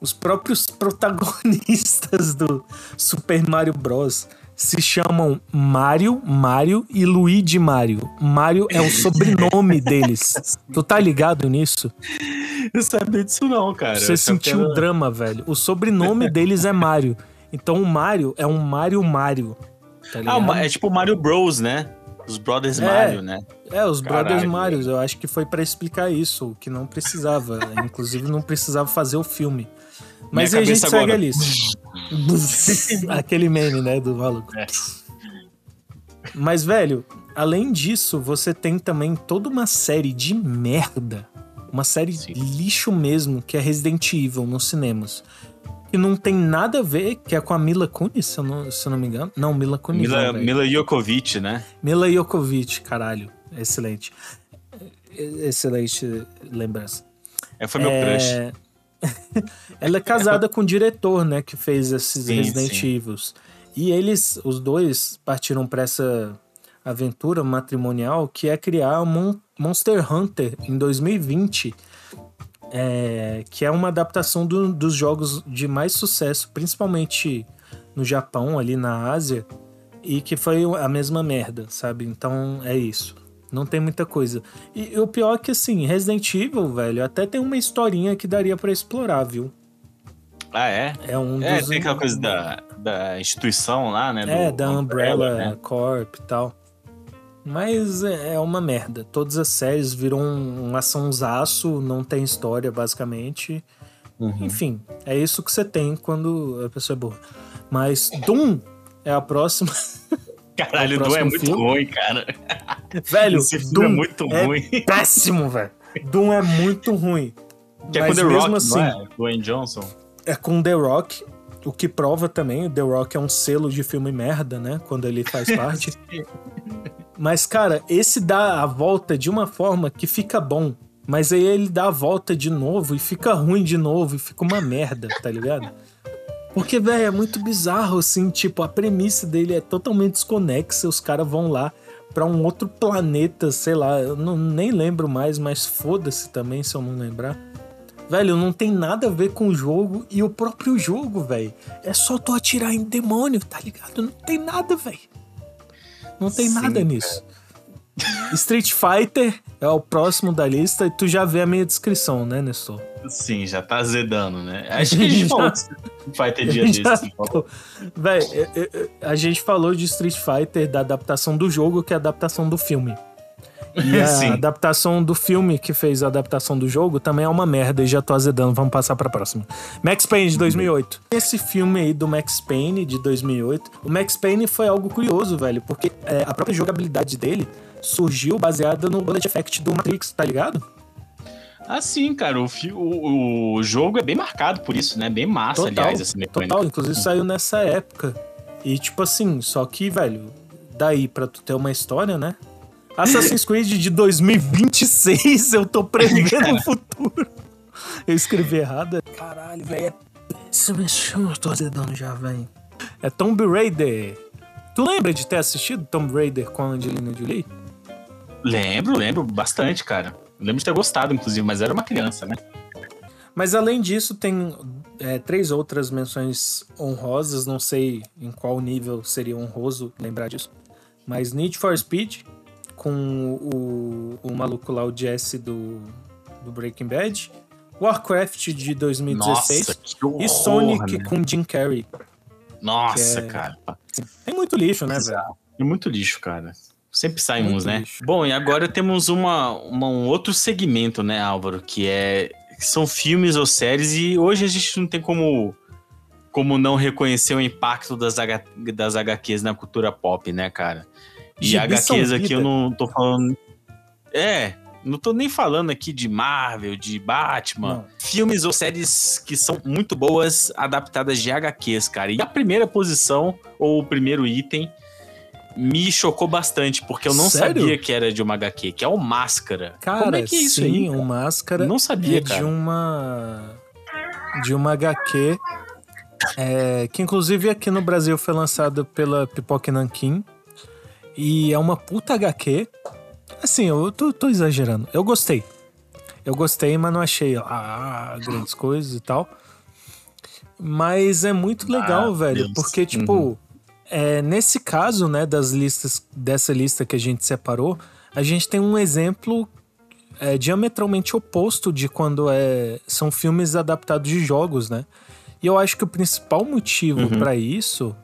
os próprios protagonistas do Super Mario Bros. se chamam Mario, Mario e Luigi Mario. Mario é o sobrenome deles. Tu tá ligado nisso? Eu sabia disso não, cara. Você sentiu o drama, velho. O sobrenome deles é Mario. Então o Mario é um Mario Mario. Tá Ah, é tipo Mario Bros, né? Os Brothers É. Mario, né? É, os Brothers Caralho. Marios, eu acho que foi pra explicar isso, que não precisava. Inclusive, não precisava fazer o filme. Mas a gente segue agora. a lista. Aquele meme, né, do maluco. É. Mas, velho, além disso, você tem também toda uma série de merda. Uma série lixo mesmo, que é Resident Evil nos cinemas. Que não tem nada a ver, que é com a Mila Kunis, se eu não, se eu não me engano. Não, Mila Kunis. Mila, não. Mila Jokovic, né? Mila Jokovic, caralho. Excelente. Excelente lembrança. É, foi meu crush. É... Ela é casada com o diretor, né, que fez esses Sim, Resident sim. Evils. E eles, os dois, partiram para essa aventura matrimonial que é criar Mon Monster Hunter em 2020, é, que é uma adaptação do- dos jogos de mais sucesso, principalmente no Japão, ali na Ásia, e que foi a mesma merda, sabe? Então é isso. Não tem muita coisa. E, e o pior é que, assim, Resident Evil, velho, até tem uma historinha que daria pra explorar, viu? Ah, é? É um É, dos. tem aquela coisa da, da instituição lá, né? É, da Umbrella, né? Corp e tal. Mas é é uma merda. Todas as séries viram um, um açãozaço, não tem história, basicamente. Uhum. Enfim, é isso que você tem quando a pessoa é burra. Mas Doom é a próxima. Caralho, É Doom é muito filme. ruim, cara. Velho, Esse filme Doom é muito ruim. péssimo, velho. Doom é muito ruim. Que é com Mas The mesmo Rock, assim, não é? Dwayne Johnson. é com The Rock, o que prova também, o The Rock é um selo de filme merda, né? Quando ele faz parte. Mas, cara, esse dá a volta de uma forma que fica bom. Mas aí ele dá a volta de novo e fica ruim de novo e fica uma merda, tá ligado? Porque, velho, é muito bizarro, assim, tipo, a premissa dele é totalmente desconexa, os caras vão lá pra um outro planeta, sei lá, eu não, nem lembro mais, mas foda-se também se eu não lembrar. Velho, não tem nada a ver com o jogo e o próprio jogo, velho. É só tu atirar em demônio, tá ligado? Não tem nada, velho. Não tem Sim, nada cara. nisso. Street Fighter é o próximo da lista e tu já vê a minha descrição, né, Nestor? Sim, já tá azedando, né? Acho que a gente Já. falou que vai ter dia desse. tô. Véi, eu- eu- eu- a gente falou de Street Fighter, da adaptação do jogo, que é a adaptação do filme. E a adaptação do filme que fez a adaptação do jogo também é uma merda e já tô azedando. Vamos passar pra próxima. Max Payne de 2008. Esse filme aí do Max Payne de 2008, o Max Payne foi algo curioso, velho, porque é, a própria jogabilidade dele surgiu baseada no Bullet Effect do Matrix, tá ligado? Ah, sim, cara. O, o, o jogo é bem marcado por isso, né? Bem massa, Total, aliás, essa mecânica. Total, inclusive saiu nessa época. E tipo assim, só que, velho, daí pra tu ter uma história, né? Assassin's Creed de 2026, eu tô prevendo o futuro. Eu escrevi errado. Caralho, velho, é péssimo esse filme, eu tô azedando já, velho. É Tomb Raider. Tu lembra de ter assistido Tomb Raider com a Angelina Jolie? Lembro, lembro bastante, cara. Lembro de ter gostado, inclusive, mas era uma criança, né? Mas além disso, tem é, três outras menções honrosas. Não sei em qual nível seria honroso lembrar disso. Mas Need for Speed, com o, o maluco lá, o Jesse do, do Breaking Bad. Warcraft de 2016. Nossa, horror, e Sonic né? com Jim Carrey. Nossa, é- cara. Tem muito lixo, né, velho? É muito lixo, cara. Sempre sai Muito uns, né? lixo. Bom, e agora temos uma, uma- um outro segmento, né, Álvaro? Que é. que são filmes ou séries, e hoje a gente não tem como. Como não reconhecer o impacto das, H, das HQs na cultura pop, né, cara? E Gibi HQs aqui eu não tô falando. É, não tô nem falando aqui de Marvel, de Batman. Não. Filmes ou séries que são muito boas adaptadas de HQs, cara. E a primeira posição, ou o primeiro item, me chocou bastante, porque eu não Sério? sabia que era de uma HQ, que é o Máscara. Cara, Como é que é isso sim, aí? o Máscara Não sabia, é de cara. uma de uma HQ é, que inclusive aqui no Brasil foi lançada pela Pipoca Nankin e é uma puta HQ. Assim, eu tô, tô exagerando. Eu gostei. Eu gostei, mas não achei ah, grandes coisas e tal. Mas é muito legal, Ah, velho, Deus. porque tipo, Uhum. é, nesse caso, né, das listas dessa lista que a gente separou, a gente tem um exemplo é, diametralmente oposto de quando é, são filmes adaptados de jogos, né? E eu acho que o principal motivo Uhum. pra isso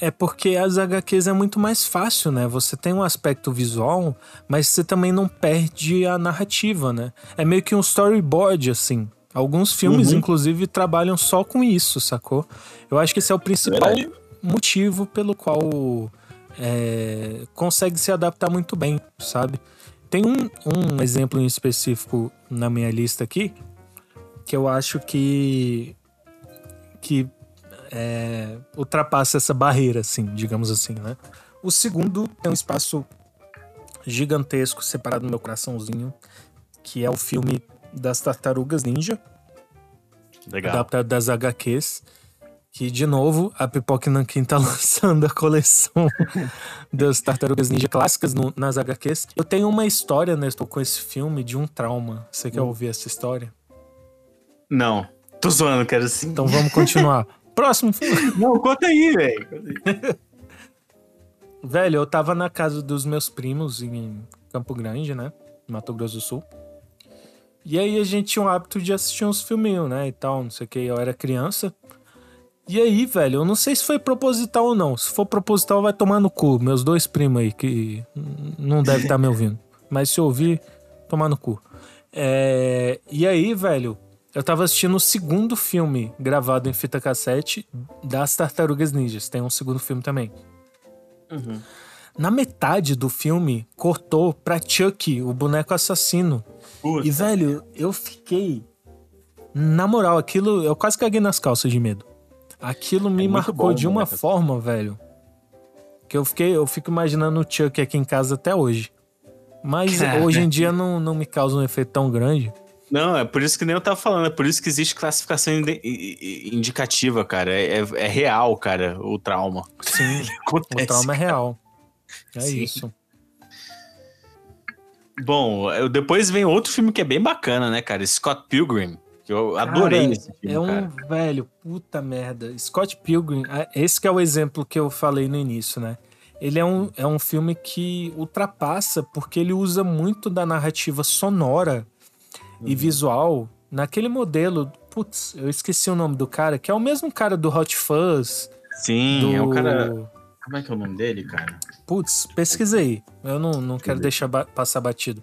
é porque as HQs é muito mais fácil, né? Você tem um aspecto visual, mas você também não perde a narrativa, né? É meio que um storyboard, assim. Alguns filmes, Uhum. inclusive, trabalham só com isso, sacou? Eu acho que esse é o principal Verdade. motivo pelo qual é, consegue se adaptar muito bem, sabe? Tem um, um exemplo em específico na minha lista aqui que eu acho que que é, ultrapassa essa barreira, assim, digamos assim, né? O segundo é um espaço gigantesco separado no meu coraçãozinho, que é o filme das Tartarugas Ninja, Legal. adaptado das HQs. Que, de novo, a Pipoca Nankin tá lançando a coleção das Tartarugas Ninja clássicas no- nas HQs. Eu tenho uma história, Nestor, com esse filme de um trauma. Você quer ouvir essa história? Não. Tô zoando, quero sim. Então vamos continuar. Próximo. Não, conta aí, velho. Velho, eu tava na casa dos meus primos em Campo Grande, né? Mato Grosso do Sul. E aí a gente tinha o hábito de assistir uns filminhos, né? E tal, não sei o que. Eu era criança. E aí, velho, eu não sei se foi proposital ou não. Se for proposital, vai tomar no cu. Meus dois primos aí, que não devem estar me ouvindo. Mas se ouvir, tomar no cu. É, E aí, velho, eu tava assistindo o segundo filme gravado em fita cassete das Tartarugas Ninjas. Tem um segundo filme também. Na metade do filme, cortou pra Chuck, o boneco assassino. Puta. E, velho, eu fiquei. Na moral, aquilo. Eu quase caguei nas calças de medo. Aquilo me É marcou bom, de uma forma, velho. Que eu fiquei. Eu fico imaginando o Chuck aqui em casa até hoje. Mas Cara. hoje em dia não, não me causa um efeito tão grande. Não, é por isso que nem eu tava falando, é por isso que existe classificação indicativa, cara. É, é- é real, cara, o trauma. Sim, o Acontece. trauma é real. É Sim. isso. Bom, depois vem outro filme que é bem bacana, né, cara? Scott Pilgrim. Que eu adorei Cara, esse filme, É um cara. velho, puta merda. Scott Pilgrim, ah, esse que é o exemplo que eu falei no início, né? Ele é um, é um filme que ultrapassa porque ele usa muito da narrativa sonora Uhum. e visual naquele modelo. Putz, eu esqueci o nome do cara, que é o mesmo cara do Hot Fuzz. Sim, do... é o cara. Como é que é o nome dele, cara? Putz, pesquisei. Eu não, não quero deixar ba- passar batido.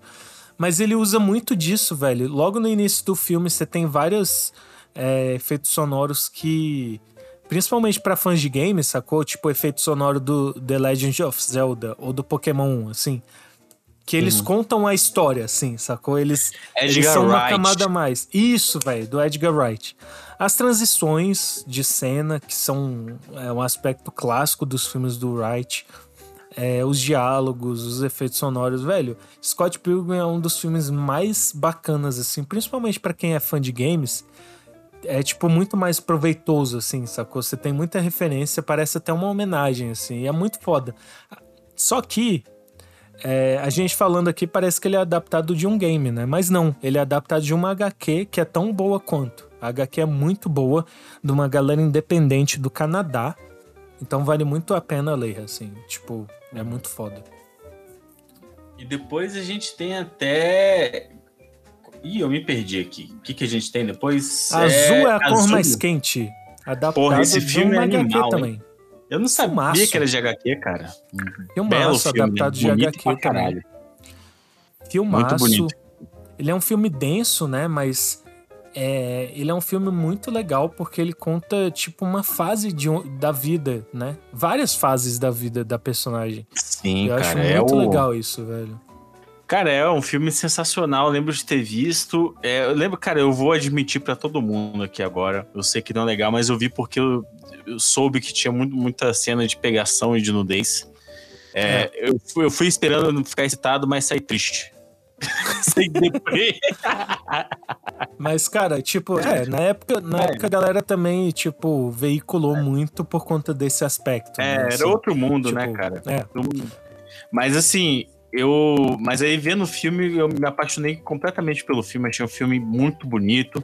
Mas ele usa muito disso, velho. Logo no início do filme, você tem vários é, efeitos sonoros que. Principalmente pra fãs de games, sacou? Tipo o efeito sonoro do The Legend of Zelda ou do Pokémon, assim. Que eles contam a história, assim, sacou? Eles, eles são uma Wright. camada a mais. Isso, velho, do Edgar Wright. As transições de cena, que são é, um aspecto clássico dos filmes do Wright. É, os diálogos, os efeitos sonoros, velho. Scott Pilgrim é um dos filmes mais bacanas, assim, principalmente pra quem é fã de games. É, tipo, muito mais proveitoso, assim, sacou? Você tem muita referência, parece até uma homenagem, assim, e é muito foda. Só que, é, a gente falando aqui parece que ele é adaptado de um game, né? Mas não, ele é adaptado de uma HQ que é tão boa quanto. A HQ é muito boa, de uma galera independente do Canadá. Então vale muito a pena ler, assim. Tipo, é muito foda. E depois a gente tem até. Ih, eu me perdi aqui. O que, que a gente tem depois? Azul é, a cor Azul. mais quente. Adaptado Porra, esse de filme uma é HQ animal, hein? Eu não sabia Filmaço. que era de HQ, cara. Filmaço Belo filme, adaptado de bonito HQ pra caralho. Filmaço. Muito bonito. Ele é um filme denso, né? Mas é, ele é um filme muito legal porque ele conta, tipo, uma fase de, da vida, né? Várias fases da vida da personagem. Sim, Eu acho cara. é muito o... legal isso, velho. Cara, é um filme sensacional. Eu lembro de ter visto. É, eu lembro, cara, eu vou admitir pra todo mundo aqui agora. Eu sei que não é legal, mas eu vi porque eu soube que tinha muito, muita cena de pegação e de nudez. É, Eu, fui, eu fui esperando não ficar excitado, mas saí triste. saí deprê. Mas, cara, tipo, é, na época, na época a galera também, tipo, veiculou muito por conta desse aspecto. É, né, era assim. outro mundo, né, Tipo, cara? É. Mas assim, eu. Mas aí vendo o filme, eu me apaixonei completamente pelo filme. Achei um filme muito bonito.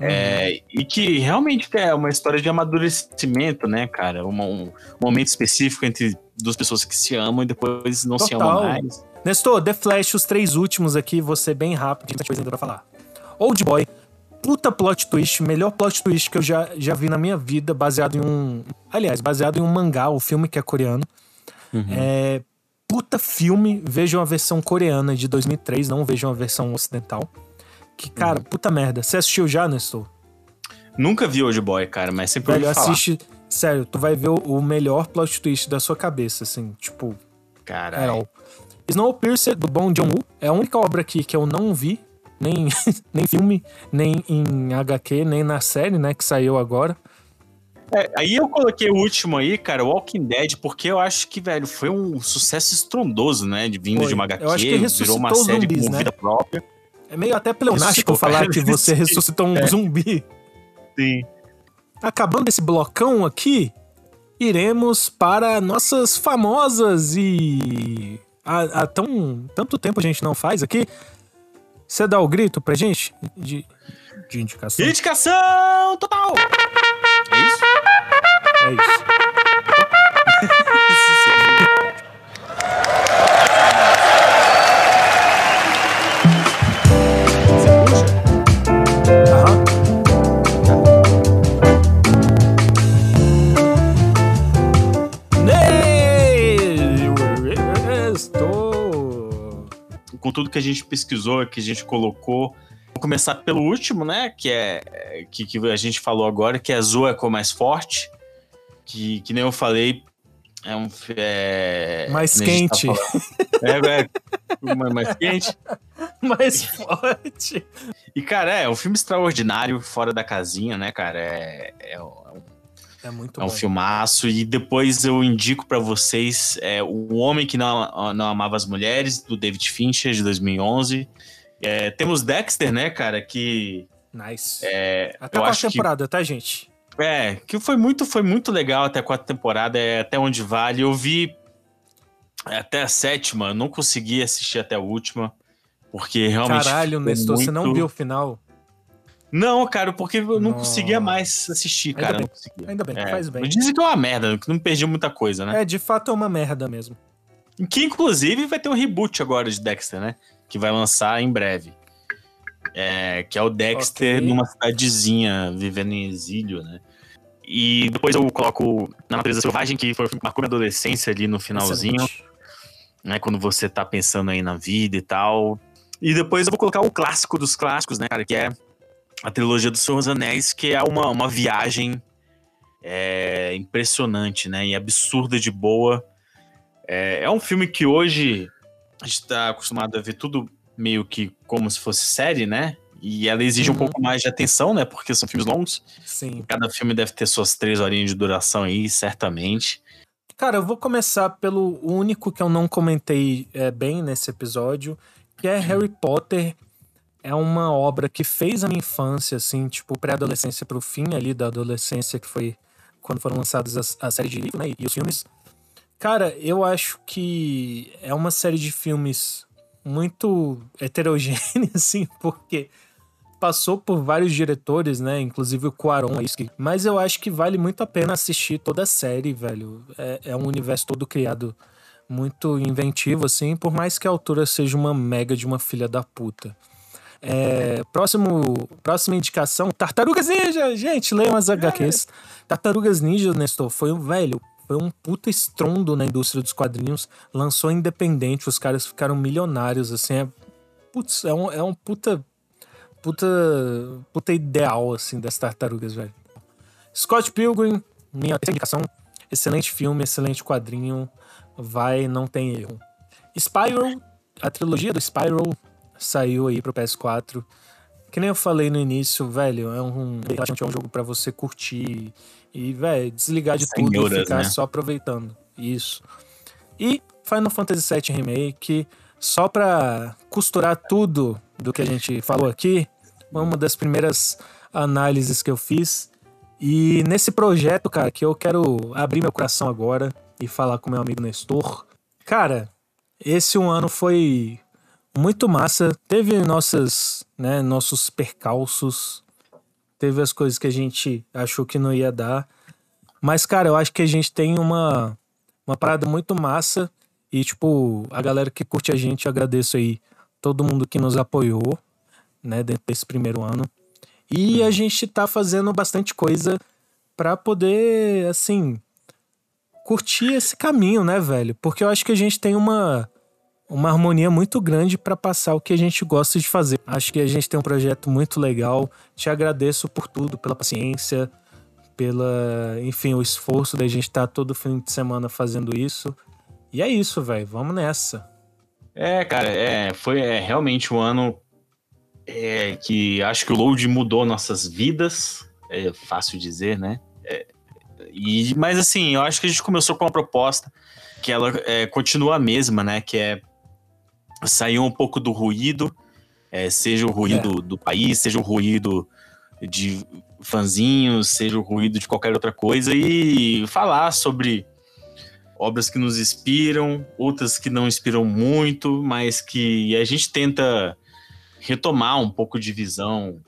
É, e que realmente é uma história de amadurecimento, né, cara? Uma- um momento específico entre duas pessoas que se amam e depois não se amam Total. mais. Nestor, The Flash, os três últimos aqui, você bem rápido, tem coisa ainda pra falar. Old Boy, puta plot twist, melhor plot twist que eu já, já vi na minha vida, baseado em um. Aliás, baseado em um mangá, o filme que é coreano. É. Puta filme, vejam a versão coreana de 2003, não vejam a versão ocidental. Que, cara, puta merda. Você assistiu já, Nestor? Nunca vi Old Boy, cara, mas sempre ouvi Velho, falar. assiste. Sério, tu vai ver o, o melhor plot twist da sua cabeça, assim, tipo, Caralho. Carol. Snowpiercer, do Bong Joon-woo, é a única obra aqui que eu não vi, nem, nem filme, nem em HQ, nem na série, né, que saiu agora. É, aí eu coloquei o último aí, cara, Walking Dead, porque eu acho que, velho, foi um sucesso estrondoso, né? De vindo de uma HQ, Eu acho que virou uma série zumbis, com né? vida própria. É meio até pleonástico falar que você ressuscitou um zumbi. Sim. Acabando esse blocão aqui, iremos para nossas famosas e. Há, há tão, tanto tempo a gente não faz aqui. Você dá o grito pra gente? De, de indicação. Indicação total! É isso? É isso. Tudo que a gente pesquisou, que a gente colocou. Vou começar pelo último, né? Que é que, que a gente falou agora, que é Azul é a cor mais forte. Que, que nem eu falei, é um. É, Mais gente quente. tá é, é, mais- mais quente. Mais forte. E, cara, é um filme extraordinário, fora da casinha, né, cara? É, é um, É muito é um bom. filmaço. E depois eu indico pra vocês é, O Homem que não, não Amava as Mulheres, do David Fincher, de 2011. É, temos Dexter, né, cara, que Nice. é, Até a quarta acho que temporada, tá, gente? é, que foi muito, foi muito legal até a quarta temporada, é até onde vale. Eu vi até a sétima, eu não consegui assistir até a última. Porque realmente. Caralho, Nestor, você não muito- viu o final? Não, cara, porque eu não Nossa. conseguia mais assistir, Ainda cara. bem. Ainda bem, É, faz bem. Dizem que é uma merda, que não perdi muita coisa, né? É, de fato é uma merda mesmo. Que inclusive vai ter um reboot agora de Dexter, né? Que vai lançar em breve. É, que é o Dexter Ok. numa cidadezinha vivendo em exílio, né? E depois eu coloco Na Natureza Selvagem, que foi marcou minha adolescência ali no finalzinho, Excelente. né? Quando você tá pensando aí na vida e tal. E depois eu vou colocar o clássico dos clássicos, né, cara? Que é a trilogia do Senhor dos Anéis, que é uma, uma viagem é, impressionante, né? E absurda de boa. É, é um filme que hoje a gente tá acostumado a ver tudo meio que como se fosse série, né? E ela exige um Uhum. pouco mais de atenção, né? Porque são filmes longos. Sim. Cada filme deve ter suas três horinhas de duração aí, certamente. Cara, eu vou começar pelo único que eu não comentei é, bem nesse episódio, que é Harry Potter. É uma obra que fez a minha infância, assim, tipo, pré-adolescência pro fim ali da adolescência, que foi quando foram lançados as- a, série de livros, né, e os filmes. Cara, eu acho que é uma série de filmes muito heterogênea, assim, porque passou por vários diretores, né? Inclusive o Cuarón, é mas eu acho que vale muito a pena assistir toda a série, velho. É, é um universo todo criado muito inventivo, assim, por mais que a autora seja uma mega de uma filha da puta. É, próximo, próxima indicação, Tartarugas Ninja, gente, leiam as HQs. Tartarugas Ninja, Nestor, foi um velho, foi um puta estrondo na indústria dos quadrinhos, lançou independente, os caras ficaram milionários, assim, é, putz, é um, é um puta, puta, puta ideal, assim, das tartarugas, velho. Scott Pilgrim, minha indicação, excelente filme, excelente quadrinho, vai, não tem erro. Spyro, a trilogia do Spyro saiu aí pro PS4. Que nem eu falei no início, velho, é um, é um jogo pra você curtir e, velho, desligar de tudo e Senhoras, ficar né? só aproveitando. Isso. E Final Fantasy VII Remake, só pra costurar tudo do que a gente falou aqui, foi uma das primeiras análises que eu fiz. E nesse projeto, cara, que eu quero abrir meu coração agora e falar com meu amigo Nestor. Cara, esse um ano foi muito massa. Teve nossas, né, nossos percalços. Teve as coisas que a gente achou que não ia dar. Mas, cara, eu acho que a gente tem uma, uma parada muito massa. E, tipo, a galera que curte a gente, eu agradeço aí todo mundo que nos apoiou, né, dentro desse primeiro ano. E a gente tá fazendo bastante coisa pra poder, assim, curtir esse caminho, né, velho? Porque eu acho que a gente tem uma, uma harmonia muito grande pra passar o que a gente gosta de fazer. Acho que a gente tem um projeto muito legal. Te agradeço por tudo, pela paciência, pela, enfim, o esforço da gente estar todo fim de semana fazendo isso. E é isso, velho. Vamos nessa. É, cara, é, foi é, realmente um ano é, que acho que o load mudou nossas vidas. É fácil dizer, né? É, e, mas assim, eu acho que a gente começou com uma proposta que ela é, continua a mesma, né? Que é sair um pouco do ruído, é, seja o ruído do país, seja o ruído de fanzinhos, seja o ruído de qualquer outra coisa, e falar sobre obras que nos inspiram, outras que não inspiram muito, mas que a gente tenta retomar um pouco de visão.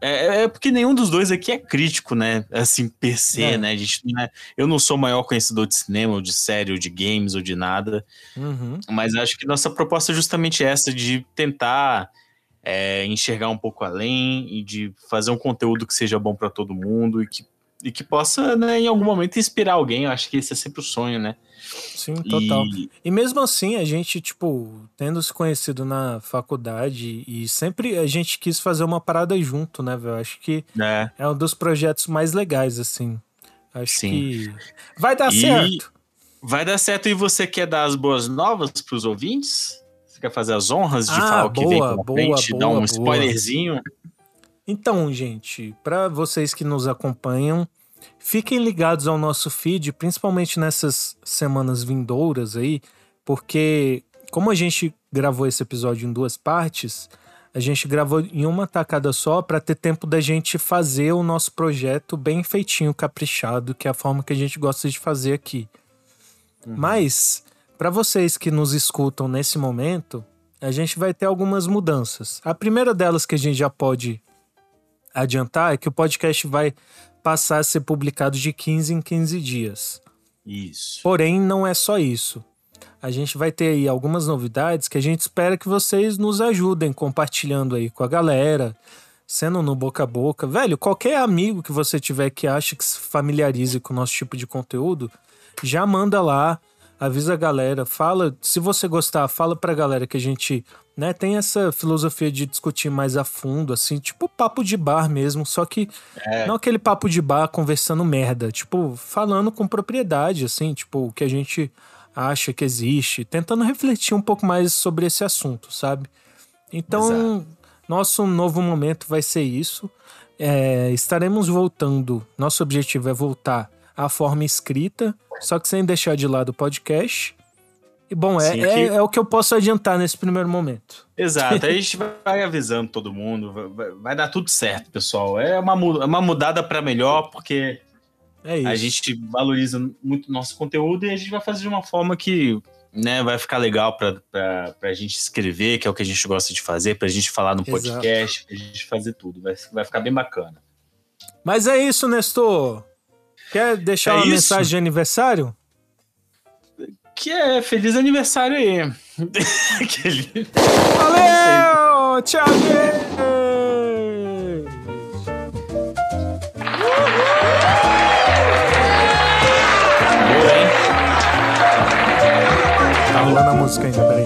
É, é porque nenhum dos dois aqui é crítico, né? Assim, per se, É. né? A gente, não é- eu não sou o maior conhecedor de cinema, ou de série, ou de games, ou de nada. Uhum. Mas acho que nossa proposta é justamente essa, de tentar é, enxergar um pouco além e de fazer um conteúdo que seja bom para todo mundo e que, e que possa, né, em algum momento, inspirar alguém. Eu acho que esse é sempre o sonho, né? Sim, total. E, E mesmo assim, a gente, tipo, tendo se conhecido na faculdade e sempre a gente quis fazer uma parada junto, né, velho? Acho que né, é um dos projetos mais legais, assim. Acho Sim. que vai dar E- certo. vai dar certo. E você quer dar as boas novas para os ouvintes? Você quer fazer as honras de Ah, falar o que vem boa, pela boa, frente? boa, dar um spoilerzinho? Então, gente, para vocês que nos acompanham, fiquem ligados ao nosso feed, principalmente nessas semanas vindouras aí, porque como a gente gravou esse episódio em duas partes, a gente gravou em uma tacada só para ter tempo da gente fazer o nosso projeto bem feitinho, caprichado, que é a forma que a gente gosta de fazer aqui. Mas para vocês que nos escutam nesse momento, a gente vai ter algumas mudanças. A primeira delas que a gente já pode adiantar é que o podcast vai passar a ser publicado de 15 em 15 dias. Isso. Porém, não é só isso. A gente vai ter aí algumas novidades que a gente espera que vocês nos ajudem compartilhando aí com a galera, sendo no boca a boca. Velho, qualquer amigo que você tiver que acha que se familiarize com o nosso tipo de conteúdo, já manda lá, avisa a galera, fala, se você gostar, fala pra galera que a gente, né, tem essa filosofia de discutir mais a fundo, assim, tipo papo de bar mesmo, só que É. não aquele papo de bar conversando merda, tipo, falando com propriedade, assim, tipo, o que a gente acha que existe, tentando refletir um pouco mais sobre esse assunto, sabe? Então, nosso novo momento vai ser isso. É, estaremos voltando. Nosso objetivo é voltar à forma escrita, só que sem deixar de lado o podcast. E bom, é, Sim, é, que- é o que eu posso adiantar nesse primeiro momento. Exato, a gente vai avisando todo mundo, vai- vai, dar tudo certo, pessoal. É uma, mu- uma mudada para melhor, porque É isso. a gente valoriza muito o nosso conteúdo e a gente vai fazer de uma forma que né, vai ficar legal pra, pra gente escrever, que é o que a gente gosta de fazer, pra gente falar no podcast, pra gente fazer tudo. Vai, vai ficar bem bacana. Mas é isso, Nestor. Quer deixar É uma isso. mensagem de aniversário? Que é feliz aniversário aí. Aquele- Valeu! Tchau? Tá rolando a música ainda, peraí.